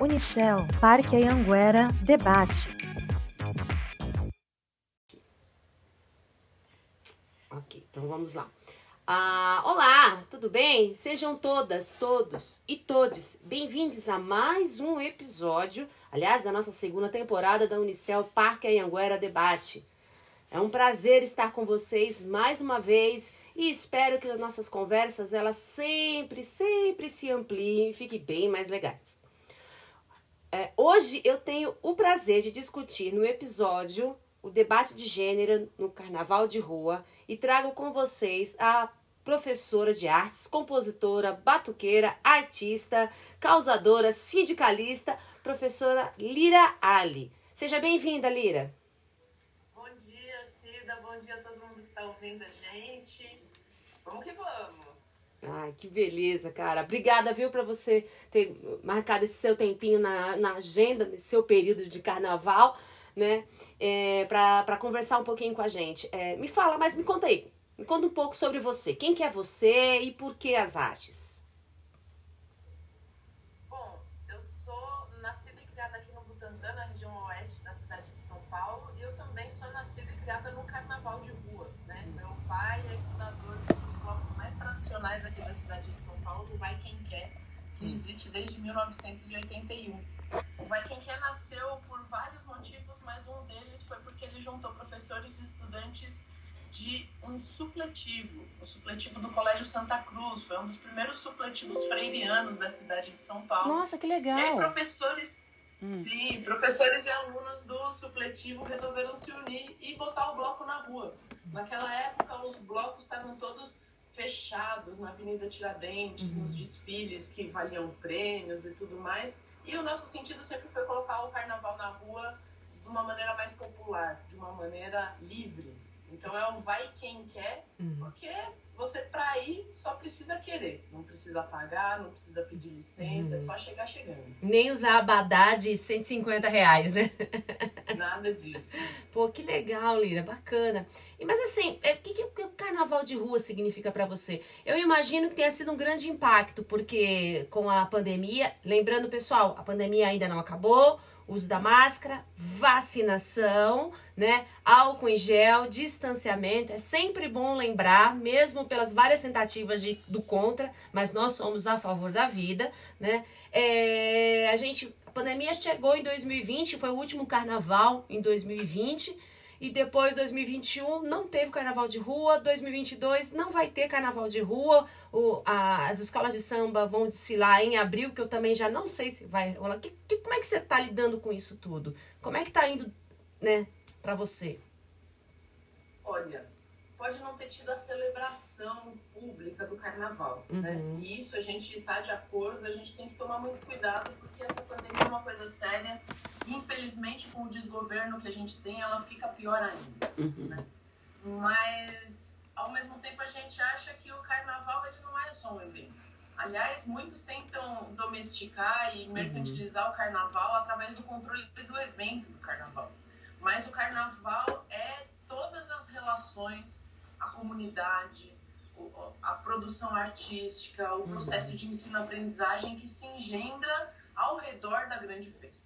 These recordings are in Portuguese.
Unicel, Parque Anhanguera, debate. Ok, então vamos lá. Ah, olá, tudo bem? Sejam todas, todos e todes bem-vindos a mais um episódio, aliás, da nossa segunda temporada da Unicel Parque Anhanguera Debate. É um prazer estar com vocês mais uma vez e espero que as nossas conversas elas sempre, sempre se ampliem e fiquem bem mais legais. É, hoje eu tenho o prazer de discutir no episódio o debate de gênero no Carnaval de Rua e trago com vocês a professora de artes, compositora, batuqueira, artista, causadora, sindicalista, professora Lira Ali. Seja bem-vinda, Lira. Bom dia, Cida. Bom dia a todo mundo que está ouvindo a gente. Vamos que vamos. Ai, que beleza, cara. Obrigada, viu, para você ter marcado esse seu tempinho na, na agenda, nesse seu período de carnaval, né? É, para conversar um pouquinho com a gente. É, me fala, mas me conta aí. Me conta um pouco sobre você. Quem que é você e por que as artes? Bom, eu sou nascida e criada aqui no Butantã, na região oeste da cidade de São Paulo, e eu também sou nascida e criada no carnaval de rua, né? Meu pai é fundador dos blocos mais tradicionais aqui da cidade de São Paulo, do Vai Quem Quer, que existe desde 1981. O Vai Quem Quer nasceu por vários motivos, mas um deles foi porque ele juntou professores e estudantes de um supletivo, o supletivo do Colégio Santa Cruz, foi um dos primeiros supletivos freirianos da cidade de São Paulo. Nossa, que legal! E aí professores, hum. sim, professores e alunos do supletivo resolveram se unir e botar o bloco na rua. Naquela época, os blocos estavam todos fechados na Avenida Tiradentes, uhum. nos desfiles que valiam prêmios e tudo mais. E o nosso sentido sempre foi colocar o carnaval na rua de uma maneira mais popular, de uma maneira livre, então é o vai quem quer, uhum. porque você para ir só precisa querer, não precisa pagar, não precisa pedir licença, uhum. é só chegar chegando. Nem usar abadá de 150 reais, né? Nada disso. Pô, que legal, Lira, bacana. E, mas assim, o que, que, que o carnaval de rua significa para você? Eu imagino que tenha sido um grande impacto, porque com a pandemia, lembrando pessoal, a pandemia ainda não acabou, uso da máscara, vacinação, né? Álcool em gel, distanciamento. É sempre bom lembrar, mesmo pelas várias tentativas de, do contra, mas nós somos a favor da vida, né? É, a gente, a pandemia chegou em 2020, foi o último carnaval em 2020 e depois 2021 não teve carnaval de rua, 2022 não vai ter carnaval de rua, o, a, as escolas de samba vão desfilar em abril, que eu também já não sei se vai rolar. Que, que, como é que você está lidando com isso tudo? Como é que está indo, né, para você? Olha, pode não ter tido a celebração pública do carnaval, né? uhum. né? E isso a gente está de acordo, a gente tem que tomar muito cuidado, porque essa pandemia é uma coisa séria infelizmente, com o desgoverno que a gente tem, ela fica pior ainda. Uhum. Né? Mas, ao mesmo tempo, a gente acha que o carnaval ele não é só um evento. Aliás, muitos tentam domesticar e mercantilizar uhum. o carnaval através do controle do evento do carnaval. Mas o carnaval é todas as relações, a comunidade, a produção artística, o processo uhum. de ensino-aprendizagem que se engendra ao redor da grande festa.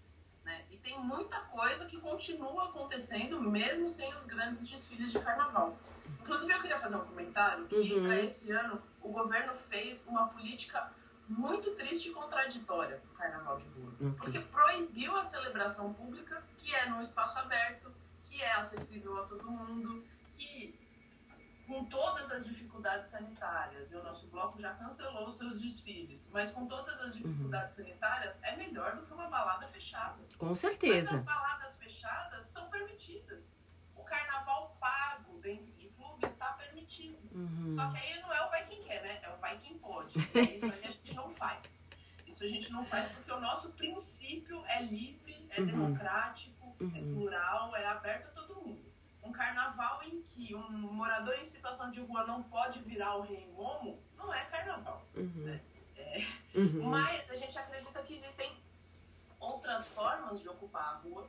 E tem muita coisa que continua acontecendo mesmo sem os grandes desfiles de carnaval. Inclusive, eu queria fazer um comentário que uhum. para esse ano o governo fez uma política muito triste e contraditória para o carnaval de rua. Okay. Porque proibiu a celebração pública, que é num espaço aberto, que é acessível a todo mundo, que com todas as dificuldades sanitárias, e o nosso bloco já cancelou os seus desfiles, mas com todas as dificuldades uhum. sanitárias, é melhor do que uma balada fechada. Com certeza. Mas as baladas fechadas estão permitidas. O carnaval pago dentro de clube está permitido. Uhum. Só que aí não é o vai quem quer, né? É o vai quem pode. É isso aí a gente não faz. Isso a gente não faz porque o nosso princípio é livre, é uhum. democrático, é uhum. plural, é aberto a um carnaval em que um morador em situação de rua não pode virar o rei momo, não é carnaval. Uhum. Né? É. Uhum. Mas a gente acredita que existem outras formas de ocupar a rua,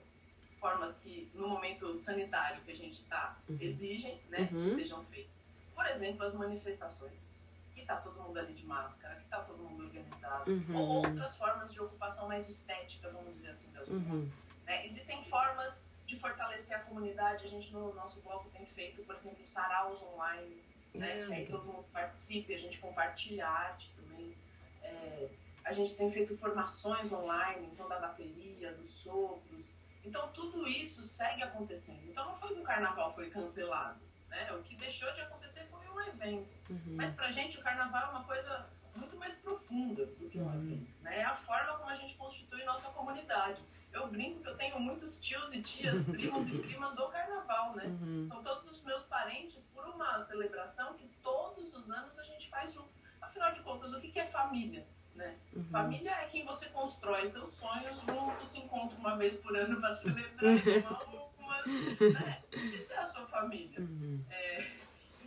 formas que no momento sanitário que a gente está uhum. exigem né, que uhum. sejam feitas. Por exemplo, as manifestações, que tá todo mundo ali de máscara, que tá todo mundo organizado. Uhum. Ou outras formas de ocupação mais estética, vamos dizer assim, das uhum. ruas. Uhum. Né? Existem formas de fortalecer a comunidade. A gente no nosso bloco tem feito, por exemplo, saraus online, né? que aí todo mundo participe, a gente compartilha arte também. É, a gente tem feito formações online, então da bateria, dos sopros. Então tudo isso segue acontecendo. Então não foi que o carnaval foi cancelado. Né? O que deixou de acontecer foi um evento. Uhum. Mas pra gente o carnaval é uma coisa muito mais profunda do que um uhum. evento. Né? É a forma como a gente constitui nossa comunidade. Eu brinco que eu tenho muitos tios e tias, primos e primas do carnaval, né? Uhum. São todos os meus parentes por uma celebração que todos os anos a gente faz junto. Afinal de contas, o que é família? Né? Uhum. Família é quem você constrói seus sonhos juntos, se encontra uma vez por ano para celebrar uma, uma, né? Isso é a sua família. Uhum. É,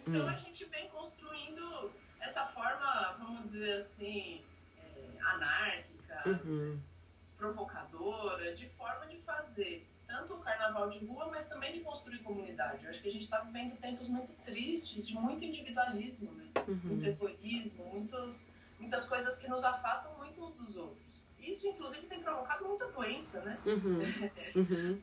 então a gente vem construindo essa forma, vamos dizer assim, é, anárquica, uhum. Provocadora, de forma de fazer tanto o carnaval de rua, mas também de construir comunidade. Eu acho que a gente está vivendo tempos muito tristes, de muito individualismo, né? Uhum. muito egoísmo, muitos muitas coisas que nos afastam muito uns dos outros. Isso, inclusive, tem provocado muita doença, né? Uhum. Uhum.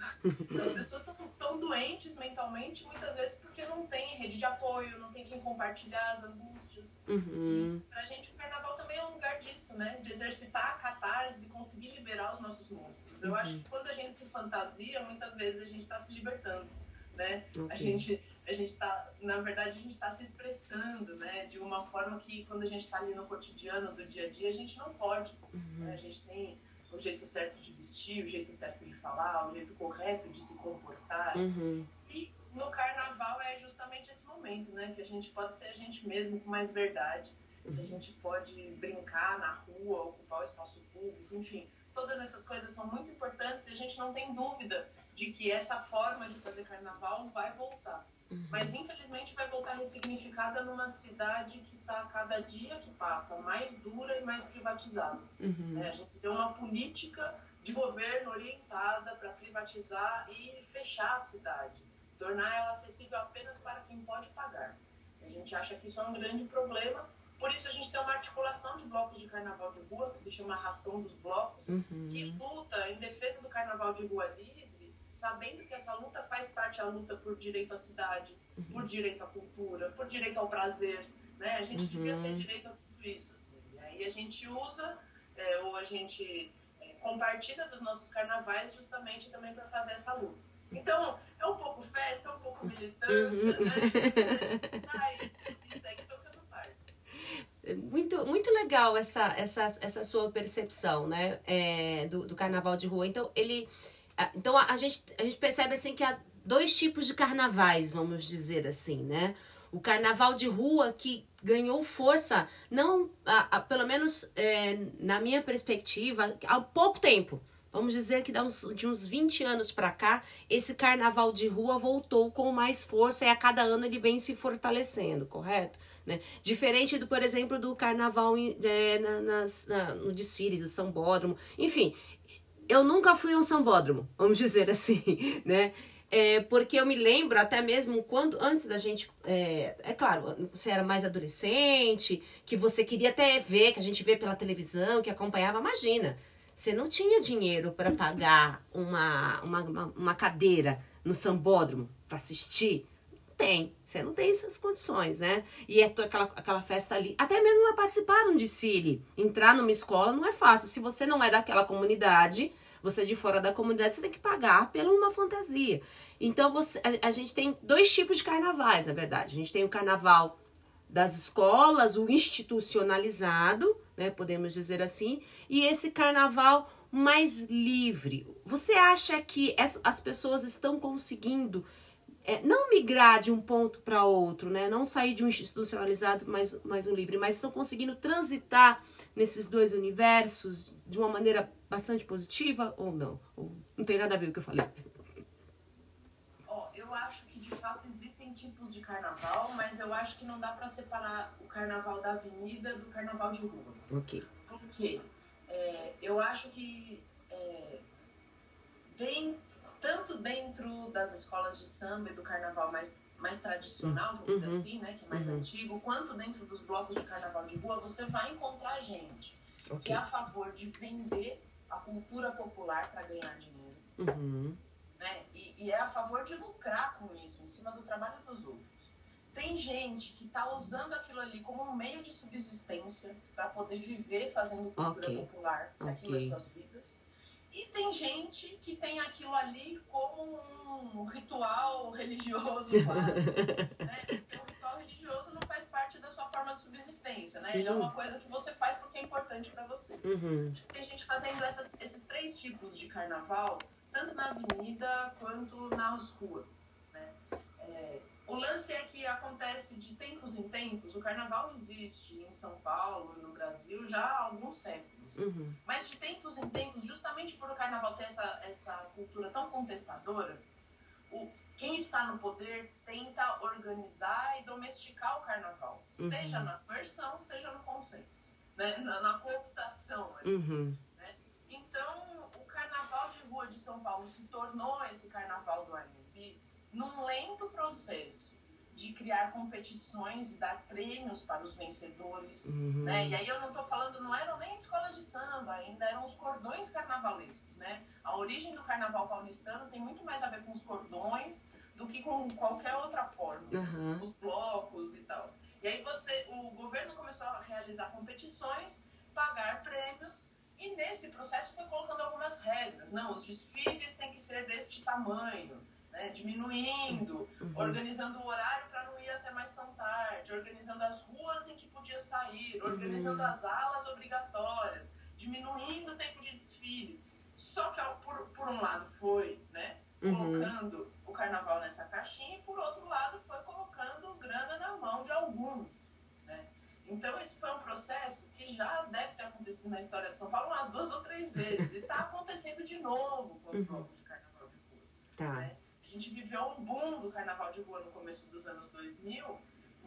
As pessoas estão doentes mentalmente, muitas vezes porque não tem rede de apoio, não tem quem compartilhar as angústias. Uhum. Pra gente, o carnaval também é um lugar disso, né? De exercitar a catarse e conseguir liberar os nossos monstros. Eu acho uhum. que quando a gente se fantasia, muitas vezes a gente está se libertando, né? Okay. A gente a gente está, na verdade, a gente está se expressando, né, de uma forma que quando a gente está ali no cotidiano do dia a dia, a gente não pode. Uhum. Né? A gente tem o jeito certo de vestir, o jeito certo de falar, o jeito correto de se comportar. Uhum. E no carnaval é justamente esse momento, né, que a gente pode ser a gente mesmo com mais verdade, uhum. que a gente pode brincar na rua, ocupar o espaço público, enfim. Todas essas coisas são muito importantes e a gente não tem dúvida de que essa forma de fazer carnaval vai voltar. Uhum. Mas infelizmente vai voltar ressignificada numa cidade que está cada dia que passa mais dura e mais privatizada. Uhum. É, a gente tem uma política de governo orientada para privatizar e fechar a cidade, tornar ela acessível apenas para quem pode pagar. A gente acha que isso é um grande problema. Por isso a gente tem uma articulação de blocos de carnaval de rua, que se chama Arrastão dos Blocos, uhum. que luta em defesa do carnaval de rua livre sabendo que essa luta faz parte da luta por direito à cidade, uhum. por direito à cultura, por direito ao prazer, né? A gente uhum. devia ter direito a tudo isso, assim. E aí a gente usa, é, ou a gente é, compartilha dos nossos carnavais justamente também para fazer essa luta. Então, é um pouco festa, é um pouco militância, uhum. né? Ai, isso aí tocando parte. Muito, muito legal essa, essa, essa sua percepção, né, é, do, do carnaval de rua. Então, ele então a, a, gente, a gente percebe assim que há dois tipos de carnavais, vamos dizer assim, né? O carnaval de rua que ganhou força, não, a, a, pelo menos é, na minha perspectiva, há pouco tempo. Vamos dizer que uns, de uns 20 anos para cá, esse carnaval de rua voltou com mais força e a cada ano ele vem se fortalecendo, correto? Né? Diferente do, por exemplo, do carnaval é, na, nas, na, no desfiles, do São Bódromo. Enfim, eu nunca fui um sambódromo, vamos dizer assim, né? É, porque eu me lembro até mesmo quando, antes da gente, é, é claro, você era mais adolescente, que você queria até ver, que a gente vê pela televisão, que acompanhava, imagina, você não tinha dinheiro para pagar uma, uma, uma, uma, cadeira no sambódromo para assistir. Não tem, você não tem essas condições, né? E é aquela, aquela festa ali, até mesmo para participar de um desfile, entrar numa escola não é fácil. Se você não é daquela comunidade, você é de fora da comunidade, você tem que pagar pela uma fantasia. Então você, a, a gente tem dois tipos de carnavais, na verdade. A gente tem o carnaval das escolas, o institucionalizado, né, podemos dizer assim, e esse carnaval mais livre. Você acha que as pessoas estão conseguindo é, não migrar de um ponto para outro, né? Não sair de um institucionalizado mais, mais um livre, mas estão conseguindo transitar nesses dois universos de uma maneira bastante positiva ou não? Ou não tem nada a ver com o que eu falei? Oh, eu acho que de fato existem tipos de carnaval, mas eu acho que não dá para separar o carnaval da avenida do carnaval de rua. Ok. Por quê? É, eu acho que é, vem tanto dentro das escolas de samba e do carnaval mais, mais tradicional, vamos uhum. dizer assim, né, que é mais Uhum. antigo, quanto dentro dos blocos de carnaval de rua, você vai encontrar gente que Ok. é a favor de vender a cultura popular para ganhar dinheiro, Uhum. né? E, e é a favor de lucrar com isso, em cima do trabalho dos outros. Tem gente que está usando aquilo ali como um meio de subsistência para poder viver fazendo cultura Ok. popular daquilo Ok. das suas vidas. E tem gente que tem aquilo ali como um ritual religioso quase, né? Porque o ritual religioso não faz parte da sua forma de subsistência, né? Ele é Sim. uma coisa que você faz porque é importante para você. Uhum. Tem gente fazendo essas- esses três tipos de carnaval, tanto na avenida quanto nas ruas. Né? É, o lance é que acontece de tempos em tempos. O carnaval existe em São Paulo e no Brasil já há alguns Uhum. Mas de tempos em tempos, justamente por o carnaval ter essa, essa cultura tão contestadora, o, quem está no poder tenta organizar e domesticar o carnaval. Uhum. Seja na coerção, seja no consenso. Né? Na, na cooptação. ali. Uhum. Então, o carnaval de rua de São Paulo se tornou esse carnaval do R&B num lento processo de criar competições e dar prêmios para os vencedores. Uhum. Né? E aí eu não estou falando, não eram nem escolas de samba, ainda eram os cordões carnavalescos. Né? A origem do carnaval paulistano tem muito mais a ver com os cordões do que com qualquer outra forma Aham. os blocos e tal. E aí você, o governo começou a realizar competições, pagar prêmios e nesse processo foi colocando algumas regras. Não, os desfiles têm que ser deste tamanho, né, diminuindo, Uhum. organizando o horário para não ir até mais tão tarde, organizando as ruas em que podia sair, Uhum. Organizando as alas obrigatórias, diminuindo o tempo de desfile. Só que por, por um lado foi, né, Uhum. colocando o carnaval nessa caixinha e por outro lado foi colocando grana na mão de alguns. Né? Então esse foi um processo que já deve ter acontecido na história de São Paulo umas duas ou três vezes e está acontecendo de novo com os Uhum. blocos de carnaval de rua. Tá. né? A gente viveu um boom do carnaval de rua no começo dos anos 2000,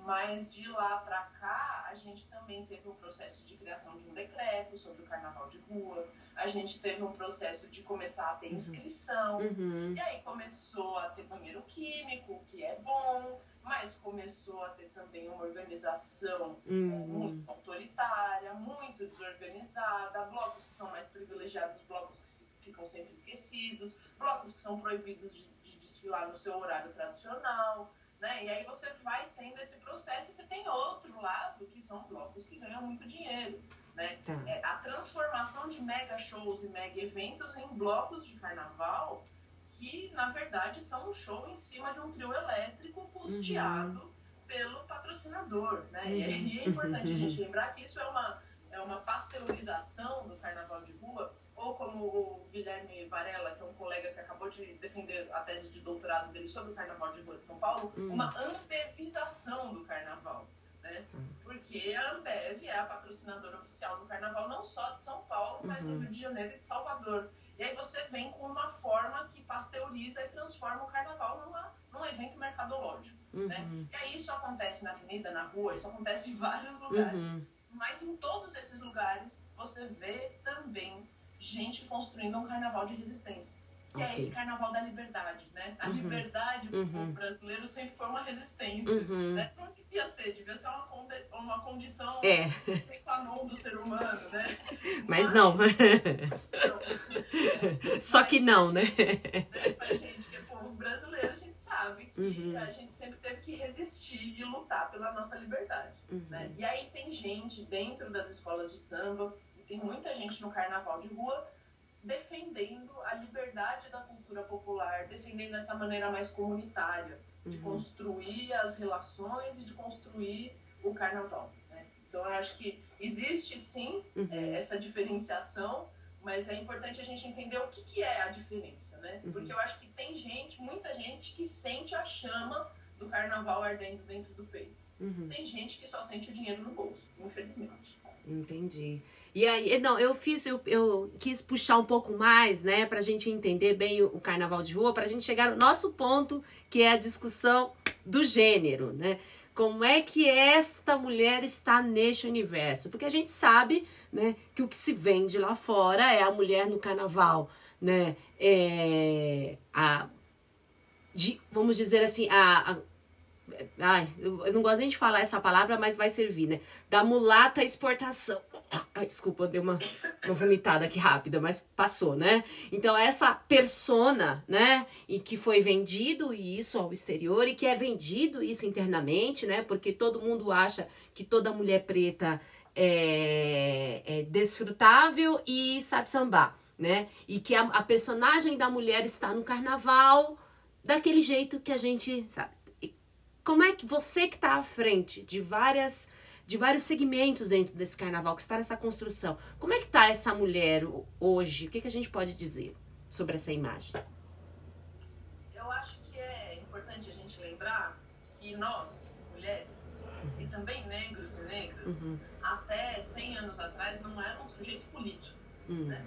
mas de lá para cá a gente também teve um processo de criação de um decreto sobre o carnaval de rua, a gente teve um processo de começar a ter Uhum. inscrição, Uhum. e aí começou a ter banheiro químico, que é bom, mas começou a ter também uma organização é, Uhum. muito autoritária, muito desorganizada, blocos que são mais privilegiados, blocos que ficam sempre esquecidos, blocos que são proibidos de, de desfilar no seu horário tradicional, né? E aí você vai tendo esse processo e você tem outro lado que são blocos que ganham muito dinheiro, né? Tá. É, a transformação de mega shows e mega eventos em blocos de carnaval que, na verdade, são um show em cima de um trio elétrico custeado pelo patrocinador, né? E Uhum. aí é importante a gente lembrar que isso é uma, é uma pasteurização do carnaval de rua, ou como o Guilherme Varela, que é um colega que acabou de defender a tese de doutorado dele sobre o carnaval de rua de São Paulo, Hum. uma ambevização do carnaval, né? Hum. Porque a Ambev é a patrocinadora oficial do carnaval não só de São Paulo, mas Uhum. do Rio de Janeiro e de Salvador. E aí você vem com uma forma que pasteuriza e transforma o carnaval numa, num evento mercadológico. né? Uhum. E aí isso acontece na avenida, na rua, isso acontece em vários lugares. Uhum. Mas em todos esses lugares você vê também gente construindo um carnaval de resistência. Que é Ok. esse carnaval da liberdade, né? A Uhum. liberdade pro Uhum. povo brasileiro sempre foi uma resistência. Uhum. Né? Não devia ser, devia ser uma, conde- uma condição É, sine qua non do ser humano, né? mas não. Não, Só que não, né? né? Pra gente que é povo brasileiro, a gente sabe que Uhum. a gente sempre teve que resistir e lutar pela nossa liberdade. né? Uhum. E aí tem gente dentro das escolas de samba, tem muita gente no carnaval de rua defendendo a liberdade da cultura popular, defendendo essa maneira mais comunitária de Uhum. construir as relações e de construir o carnaval. né? Então eu acho que existe sim Uhum. é, essa diferenciação, mas é importante a gente entender o que, que é a diferença, né? Uhum. Porque eu acho que tem gente, muita gente, que sente a chama do carnaval ardendo dentro do peito. Uhum. Tem gente que só sente o dinheiro no bolso, infelizmente. Entendi. E aí, não, eu fiz, eu, eu quis puxar um pouco mais, né, pra gente entender bem o, o carnaval de rua, pra gente chegar no nosso ponto, que é a discussão do gênero, né? Como é que esta mulher está neste universo? Porque a gente sabe, né, que o que se vende lá fora é a mulher no carnaval, né? É, a de, vamos dizer assim, a, a Ai, eu não gosto nem de falar essa palavra, mas vai servir, né? Da mulata exportação. Ai, desculpa, deu uma, uma vomitada aqui rápida, mas passou, né? Então, essa persona, né? E que foi vendido isso ao exterior e que é vendido isso internamente, né? Porque todo mundo acha que toda mulher preta é, é desfrutável e sabe sambar, né? E que a, a personagem da mulher está no carnaval daquele jeito que a gente sabe como é que você que está à frente de várias de vários segmentos dentro desse carnaval, que está nessa construção, como é que está essa mulher hoje? O que, que a gente pode dizer sobre essa imagem? Eu acho que é importante a gente lembrar que nós, mulheres, e também negros e negras, uhum. até 100 anos atrás não era um sujeito político. Uhum. Né?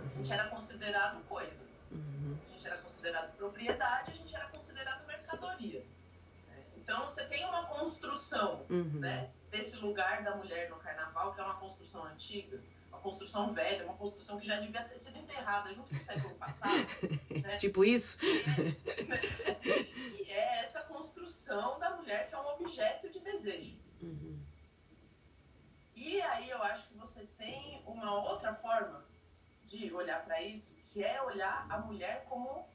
A gente era considerado coisa. Uhum. A gente era considerado propriedade, a gente era considerado mercadoria. Então, você tem uma construção uhum. né, desse lugar da mulher no carnaval, que é uma construção antiga, uma construção velha, uma construção que já devia ter sido enterrada junto com o século passado. né? Tipo isso? E é, é, essa construção da mulher que é um objeto de desejo. Uhum. E aí eu acho que você tem uma outra forma de olhar para isso, que é olhar a mulher como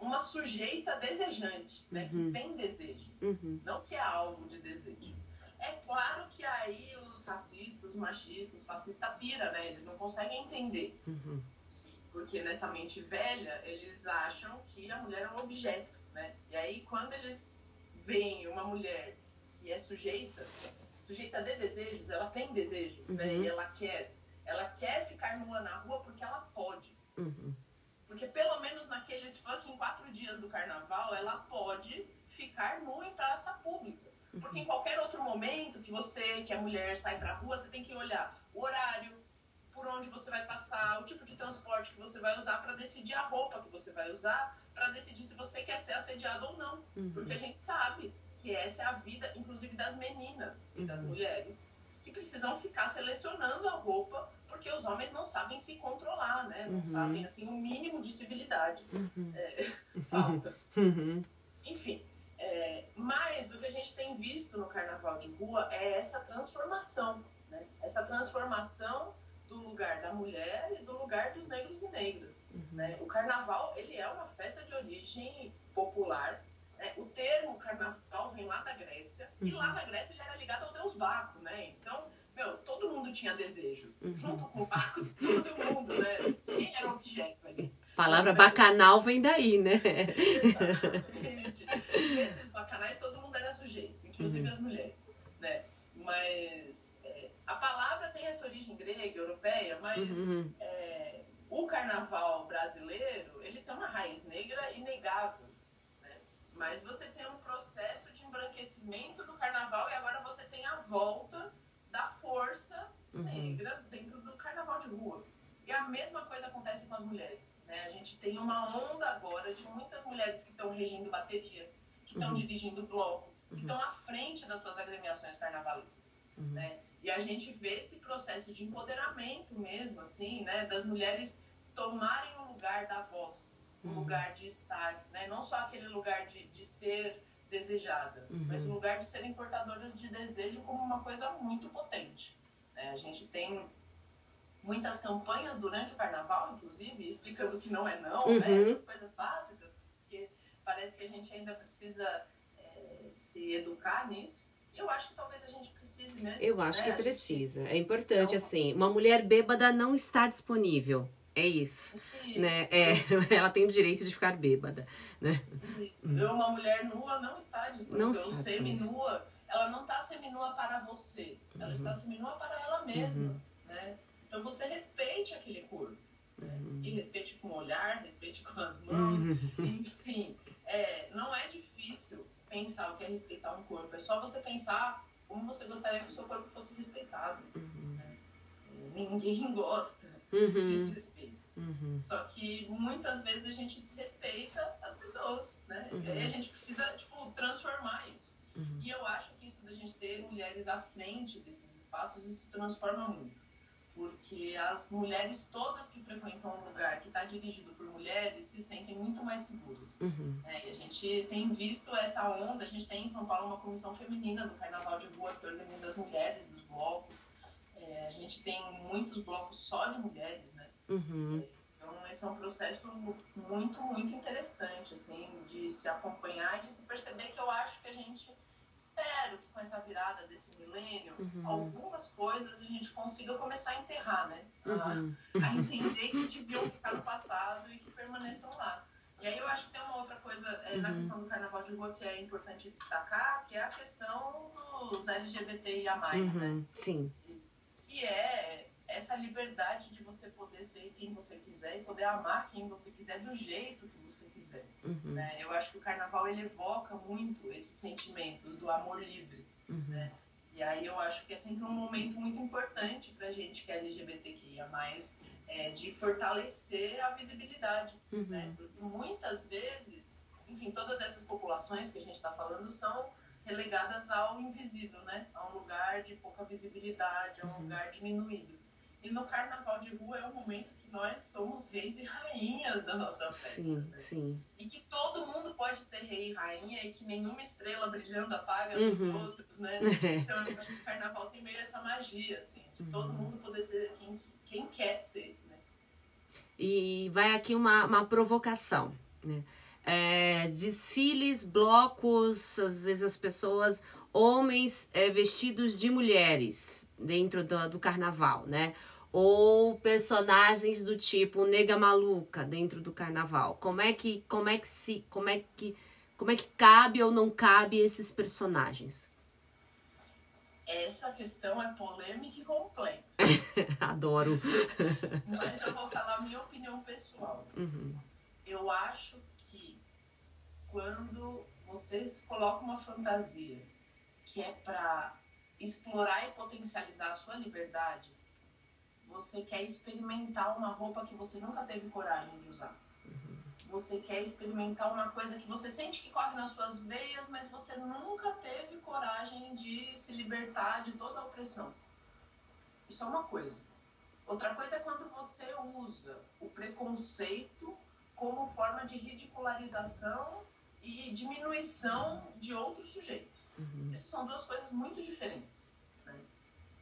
uma sujeita desejante, né? Uhum. Que tem desejo. Uhum. Não que é alvo de desejo. É claro que aí os racistas, os machistas, os fascistas pira, né? Eles não conseguem entender. Uhum. Porque nessa mente velha, eles acham que a mulher é um objeto, né? E aí quando eles veem uma mulher que é sujeita, sujeita de desejos, ela tem desejos, né? Uhum. E ela quer. Ela quer ficar nua na rua porque ela pode. Uhum. Porque pelo menos naqueles fucking quatro dias do carnaval, ela pode ficar nua em praça pública. Porque em qualquer outro momento que você, que é mulher, sai pra rua, você tem que olhar o horário, por onde você vai passar, o tipo de transporte que você vai usar para decidir a roupa que você vai usar, para decidir se você quer ser assediado ou não. Uhum. Porque a gente sabe que essa é a vida, inclusive das meninas e das uhum. mulheres, que precisam ficar selecionando a roupa porque os homens não sabem se controlar, né? Não uhum. sabem, assim, o mínimo de civilidade uhum. é, falta. Uhum. Enfim, é, mas o que a gente tem visto no carnaval de rua é essa transformação, né? Essa transformação do lugar da mulher e do lugar dos negros e negras. Uhum. Né? O carnaval, ele é uma festa de origem popular, né? O termo carnaval vem lá da Grécia, e lá uhum. na Grécia ele era ligado ao deus Baco, né? Meu, todo mundo tinha desejo. Uhum. Junto com o Baco, todo mundo, né? Quem era objeto ali? Palavra bacanal vem daí, né? Exatamente. Esses bacanais todo mundo era sujeito, inclusive uhum. as mulheres, né? Mas é, a palavra tem essa origem grega, europeia, mas uhum. é, o carnaval brasileiro, ele tem uma raiz negra inegável. Né? Mas você tem um processo de embranquecimento do carnaval e agora você tem a volta da força uhum. negra dentro do carnaval de rua. E a mesma coisa acontece com as mulheres. Né? A gente tem uma onda agora de muitas mulheres que estão regindo bateria, que estão uhum. dirigindo bloco, que uhum. estão à frente das suas agremiações carnavalescas. Uhum. Né? E a gente vê esse processo de empoderamento mesmo, assim, né? das mulheres tomarem o lugar da voz, o uhum. lugar de estar, né? não só aquele lugar de, de ser desejada, uhum. mas o lugar de serem portadoras de desejo como uma coisa muito potente. Né? A gente tem muitas campanhas durante o carnaval, inclusive, explicando que não é não, né? uhum. né? essas coisas básicas, porque parece que a gente ainda precisa é, se educar nisso. E eu acho que talvez a gente precise mesmo. Eu acho né? que precisa. Gente... É importante, assim, uma mulher bêbada não está disponível. É isso. isso. Né? É, ela tem o direito de ficar bêbada. Né? Uhum. Uma mulher nua não está disponível. Não está seminua, ela não está seminua para você. Ela uhum. está seminua para ela mesma. Uhum. Né? Então você respeite aquele corpo. Né? Uhum. E respeite com o olhar, respeite com as mãos. Uhum. Enfim, é, não é difícil pensar o que é respeitar um corpo. É só você pensar como você gostaria que o seu corpo fosse respeitado. Uhum. Né? Ninguém gosta de desrespeito. Só que muitas vezes a gente desrespeita as pessoas, né? E aí a gente precisa, tipo, transformar isso. E eu acho que isso da gente ter mulheres à frente desses espaços, isso transforma muito. Porque as mulheres todas que frequentam um lugar que está dirigido por mulheres se sentem muito mais seguras. Uhum. É, e a gente tem visto essa onda, a gente tem em São Paulo uma comissão feminina do Carnaval de Rua que organiza as mulheres dos blocos. É, a gente tem muitos blocos só de mulheres, né? Uhum. Então, esse é um processo muito, muito interessante, assim, de se acompanhar de se perceber que eu acho que a gente espero que com essa virada desse milênio, uhum. algumas coisas a gente consiga começar a enterrar, né? Uhum. A, a, entender que deviam ficar no passado e que permaneçam lá. E aí eu acho que tem uma outra coisa é, uhum. na questão do carnaval de rua que é importante destacar, que é a questão dos LGBTIA+, né? Uhum. Sim. Que é essa liberdade de você poder ser quem você quiser e poder amar quem você quiser do jeito que você quiser. Uhum. Né? Eu acho que o carnaval ele evoca muito esses sentimentos do amor livre. Uhum. Né? E aí eu acho que é sempre um momento muito importante para a gente que é LGBTQIA+, é, de fortalecer a visibilidade. Uhum. Né? Porque muitas vezes, enfim, todas essas populações que a gente está falando são relegadas ao invisível, né? A um lugar de pouca visibilidade, a um uhum. lugar diminuído. E no carnaval de rua é o momento que nós somos reis e rainhas da nossa festa. Sim, né? sim. E que todo mundo pode ser rei e rainha e que nenhuma estrela brilhando apaga uhum. os outros, né? Então eu acho que o carnaval tem meio essa magia, assim, de uhum. todo mundo poder ser quem, quem quer ser, né? E vai aqui uma, uma provocação, né? É, desfiles, blocos, às vezes as pessoas, homens é, vestidos de mulheres dentro do, do carnaval, né? ou personagens do tipo nega maluca dentro do carnaval? Como é que como é que se como é que como é que cabe ou não cabe esses personagens? Essa questão é polêmica e complexa. Adoro. Mas eu vou falar a minha opinião pessoal. Uhum. Eu acho que quando vocês colocam uma fantasia que é para explorar e potencializar a sua liberdade, você quer experimentar uma roupa que você nunca teve coragem de usar. Uhum. Você quer experimentar uma coisa que você sente que corre nas suas veias, mas você nunca teve coragem de se libertar de toda a opressão. Isso é uma coisa. Outra coisa é quando você usa o preconceito como forma de ridicularização e diminuição de outros sujeitos. Uhum. Isso são duas coisas muito diferentes. Né?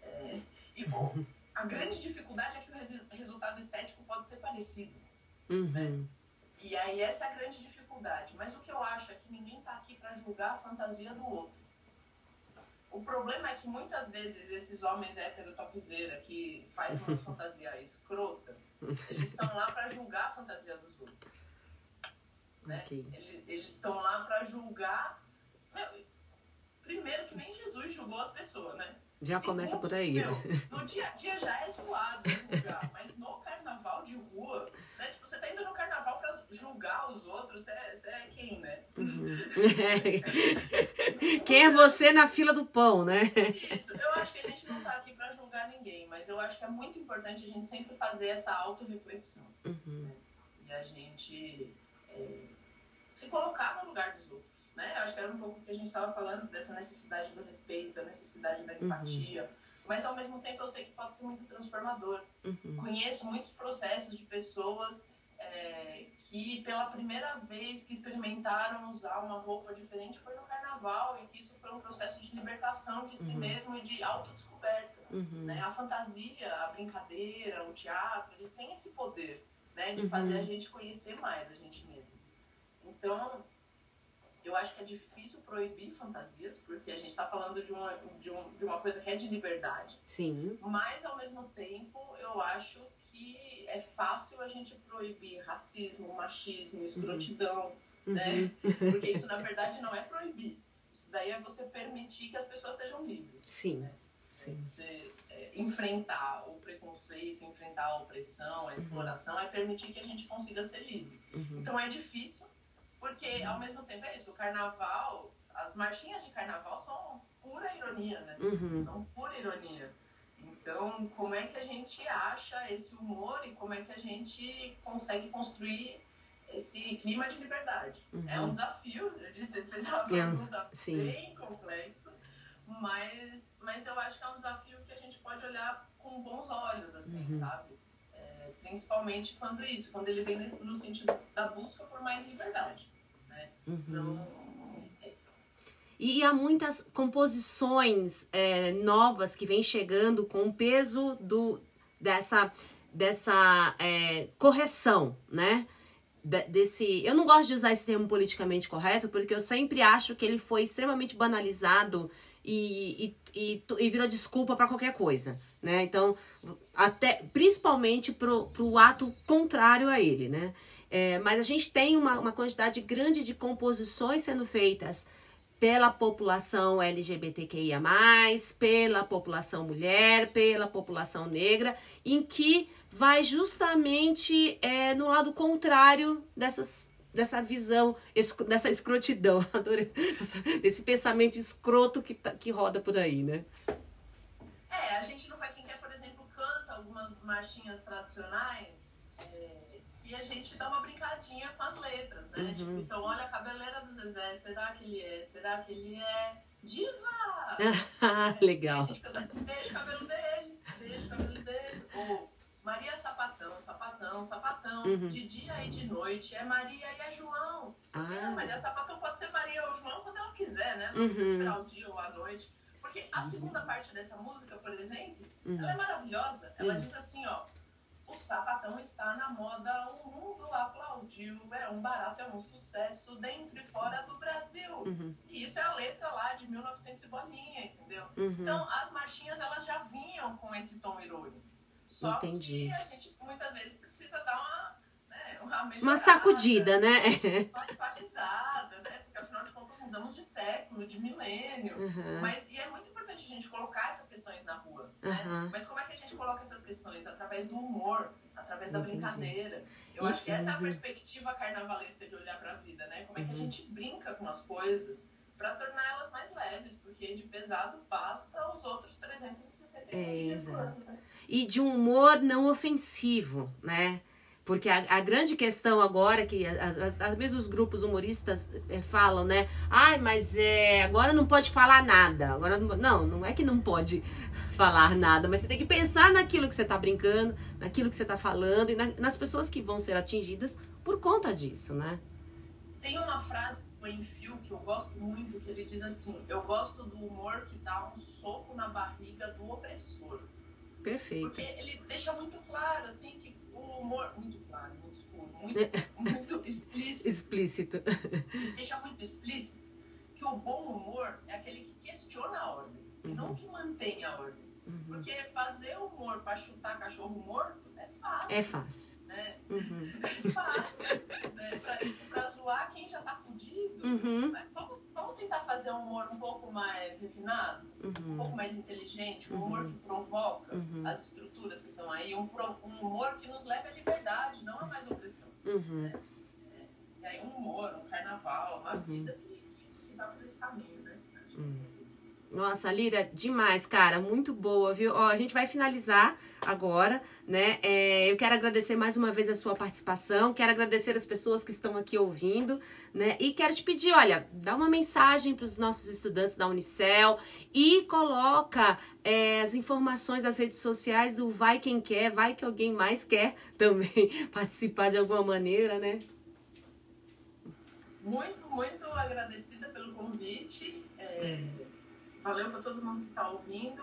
É, e bom, a grande dificuldade é que o resultado estético pode ser parecido. Uhum. Né? E aí essa é a grande dificuldade. Mas o que eu acho é que ninguém está aqui para julgar a fantasia do outro. O problema é que muitas vezes esses homens hétero topzeira que faz umas fantasias escrota, eles estão lá para julgar a fantasia dos outros. Né? Okay. Eles estão lá para julgar. Primeiro que nem Jesus julgou as pessoas, né? Já começa por aí. Meu, no dia a dia já é zoado julgar, mas no carnaval de rua, né? Tipo, você tá indo no carnaval pra julgar os outros, você é, você é quem, né? Uhum. quem é você na fila do pão, né? Isso, eu acho que a gente não tá aqui pra julgar ninguém, mas eu acho que é muito importante a gente sempre fazer essa autorreflexão. Uhum. Né? E a gente é, se colocar no lugar dos outros né? Eu acho que era um pouco o que a gente estava falando dessa necessidade do respeito, da necessidade da empatia. Uhum. Mas ao mesmo tempo eu sei que pode ser muito transformador. Uhum. Conheço muitos processos de pessoas é, que pela primeira vez que experimentaram usar uma roupa diferente foi no carnaval e que isso foi um processo de libertação de si uhum. mesmo e de autodescoberta. Uhum. Né? A fantasia, a brincadeira, o teatro, eles têm esse poder né, de fazer uhum. a gente conhecer mais a gente mesmo. Então, eu acho que é difícil proibir fantasias, porque a gente está falando de uma, de, um, de uma coisa que é de liberdade. Sim. Mas, ao mesmo tempo, eu acho que é fácil a gente proibir racismo, machismo, escrotidão, uhum. né? Uhum. Porque isso, na verdade, não é proibir. Isso daí é você permitir que as pessoas sejam livres. Sim. Né? Sim. Você é, enfrentar o preconceito, enfrentar a opressão, a exploração, uhum. é permitir que a gente consiga ser livre. Uhum. Então, é difícil porque, ao mesmo tempo, é isso. O carnaval, as marchinhas de carnaval são pura ironia, né? Uhum. São pura ironia. Então, como é que a gente acha esse humor e como é que a gente consegue construir esse clima de liberdade? Uhum. É um desafio, eu disse, você fez uma pergunta é, bem complexo, mas, mas eu acho que é um desafio que a gente pode olhar com bons olhos, assim, uhum. sabe? Principalmente quando isso, quando ele vem no sentido da busca por mais liberdade. Né? Uhum. Então, é isso. E há muitas composições é, novas que vêm chegando com o peso do, dessa, dessa é, correção, né? desse. Eu não gosto de usar esse termo politicamente correto, porque eu sempre acho que ele foi extremamente banalizado e, e, e, e virou desculpa para qualquer coisa. Né? Então, até principalmente pro, pro ato contrário a ele, né? É, mas a gente tem uma, uma quantidade grande de composições sendo feitas pela população LGBTQIA, pela população mulher, pela população negra, em que vai justamente é, no lado contrário dessas, dessa visão, dessa escrotidão, desse pensamento escroto que, tá, que roda por aí, né? É, a gente no Vai Quem Quer, por exemplo, canta algumas marchinhas tradicionais é, e a gente dá uma brincadinha com as letras, né? Uhum. Tipo, então, olha a cabeleira do Zezé, será que ele é? Será que ele é diva? Legal. gente beijo o cabelo dele, beijo o cabelo dele. Ou Maria Sapatão, Sapatão, Sapatão, uhum. de dia e de noite, é Maria e é João. Ah. É, Maria Sapatão pode ser Maria ou João quando ela quiser, né? Não uhum. precisa esperar o dia ou a noite. Porque a segunda parte dessa música, por exemplo, uhum. ela é maravilhosa. Ela uhum. diz assim, ó, o sapatão está na moda, o mundo aplaudiu, é um barato, é um sucesso dentro e fora do Brasil. Uhum. E isso é a letra lá de 1900 e bolinha, entendeu? Uhum. Então, as marchinhas, elas já vinham com esse tom irônico. Só Entendi. que a gente muitas vezes precisa dar uma, né, uma, uma sacudida, né? Uma atualizada, né? Mudamos de século, de milênio. Uhum. Mas, e é muito importante a gente colocar essas questões na rua. Né? Mas como é que a gente coloca essas questões? Através do humor, através da Entendi. brincadeira. Eu acho que essa é a uhum. perspectiva carnavalesca de olhar para a vida, né? Como é que a uhum. gente brinca com as coisas para torná-las mais leves, porque de pesado basta os outros 360 é, dias né? E de um humor não ofensivo, né? Porque a, a grande questão agora que as, as mesmos grupos humoristas é, falam, né? Ai, mas é, agora não pode falar nada. Agora não, não é que não pode falar nada, mas você tem que pensar naquilo que você está brincando, naquilo que você está falando e na, nas pessoas que vão ser atingidas por conta disso, né? Tem uma frase do Enfio que eu gosto muito, que ele diz assim: Eu gosto do humor que dá um soco na barriga do opressor. Perfeito. Porque ele deixa muito claro, assim, que humor. Muito claro, muito escuro, muito, muito explícito. Explícito. Deixa muito explícito que o bom humor é aquele que questiona a ordem, uhum. e não que mantém a ordem. Uhum. Porque fazer humor para chutar cachorro morto é fácil. É fácil. Né? Uhum. É fácil. né? pra, pra zoar quem já tá fudido. Uhum. Vamos tentar fazer um humor um pouco mais refinado, uhum. um pouco mais inteligente, um humor uhum. que provoca uhum. as estruturas que estão aí, um, um, humor que nos leve à liberdade, não a mais opressão. Uhum. Né? É, e aí um humor, um carnaval, uma vida que, que, que tá por esse caminho, né? Nossa, Lira, demais, cara, muito boa, viu? Ó, a gente vai finalizar agora, né? É, eu quero agradecer mais uma vez a sua participação, quero agradecer as pessoas que estão aqui ouvindo, né? E quero te pedir, olha, dá uma mensagem para os nossos estudantes da Unicel e coloca é, as informações das redes sociais do Vai Quem Quer, vai que alguém mais quer também participar de alguma maneira, né? Muito, muito agradecida pelo convite. É valeu para todo mundo que está ouvindo.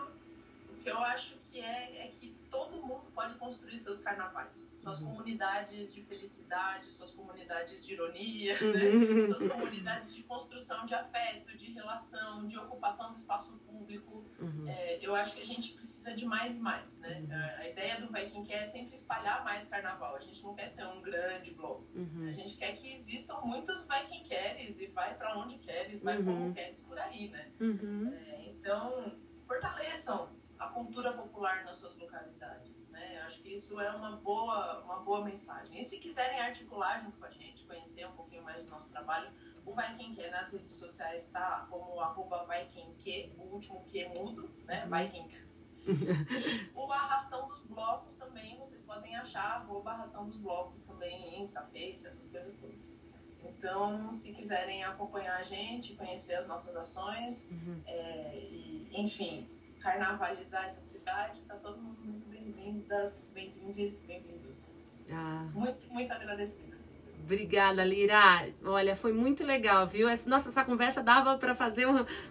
Que eu acho que é, é que todo mundo pode construir seus carnavais. Suas uhum. comunidades de felicidade, suas comunidades de ironia, né? Uhum. suas comunidades de construção de afeto, de relação, de ocupação do espaço público. Uhum. É, eu acho que a gente precisa de mais e mais. Né? Uhum. A ideia do Vai Quem Quer é sempre espalhar mais carnaval. A gente não quer ser um grande bloco. Uhum. A gente quer que existam muitos Vai Quem Queres e vai para onde queres, vai como uhum. queres por aí. Né? É, então, fortaleçam cultura popular nas suas localidades. Né? Acho que isso é uma boa, uma boa mensagem. E se quiserem articular junto com a gente, conhecer um pouquinho mais do nosso trabalho, o Vai Quem Quer nas redes sociais está como arroba Vai Quem Quer, o último que é mudo, né? Vai Quem Quer. E o Arrastão dos Blocos também, vocês podem achar, arroba Arrastão dos Blocos também, Insta, Face, essas coisas todas. Então, se quiserem acompanhar a gente, conhecer as nossas ações, uhum. é, e, enfim, carnavalizar essa cidade, tá todo mundo muito bem-vindas, bem-vindos, bem-vindos. Ah. Muito, muito agradecida. Obrigada, Lira. Olha, foi muito legal, viu? Nossa, essa conversa dava para fazer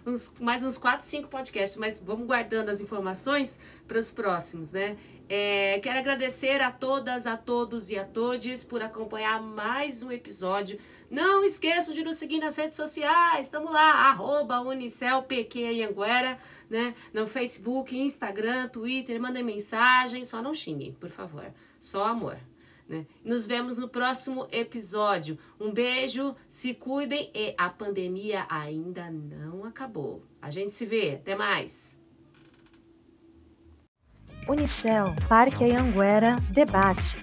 uns, mais uns 4, 5 podcasts, mas vamos guardando as informações para os próximos, né? É, quero agradecer a todas, a todos e a todes por acompanhar mais um episódio. Não esqueçam de nos seguir nas redes sociais. Estamos lá, arroba Anguera, né? No Facebook, Instagram, Twitter. Mandem mensagem, só não xinguem, por favor. Só amor. Né? Nos vemos no próximo episódio. Um beijo, se cuidem e a pandemia ainda não acabou. A gente se vê, até mais. Unicel, Parque Anhanguera, debate.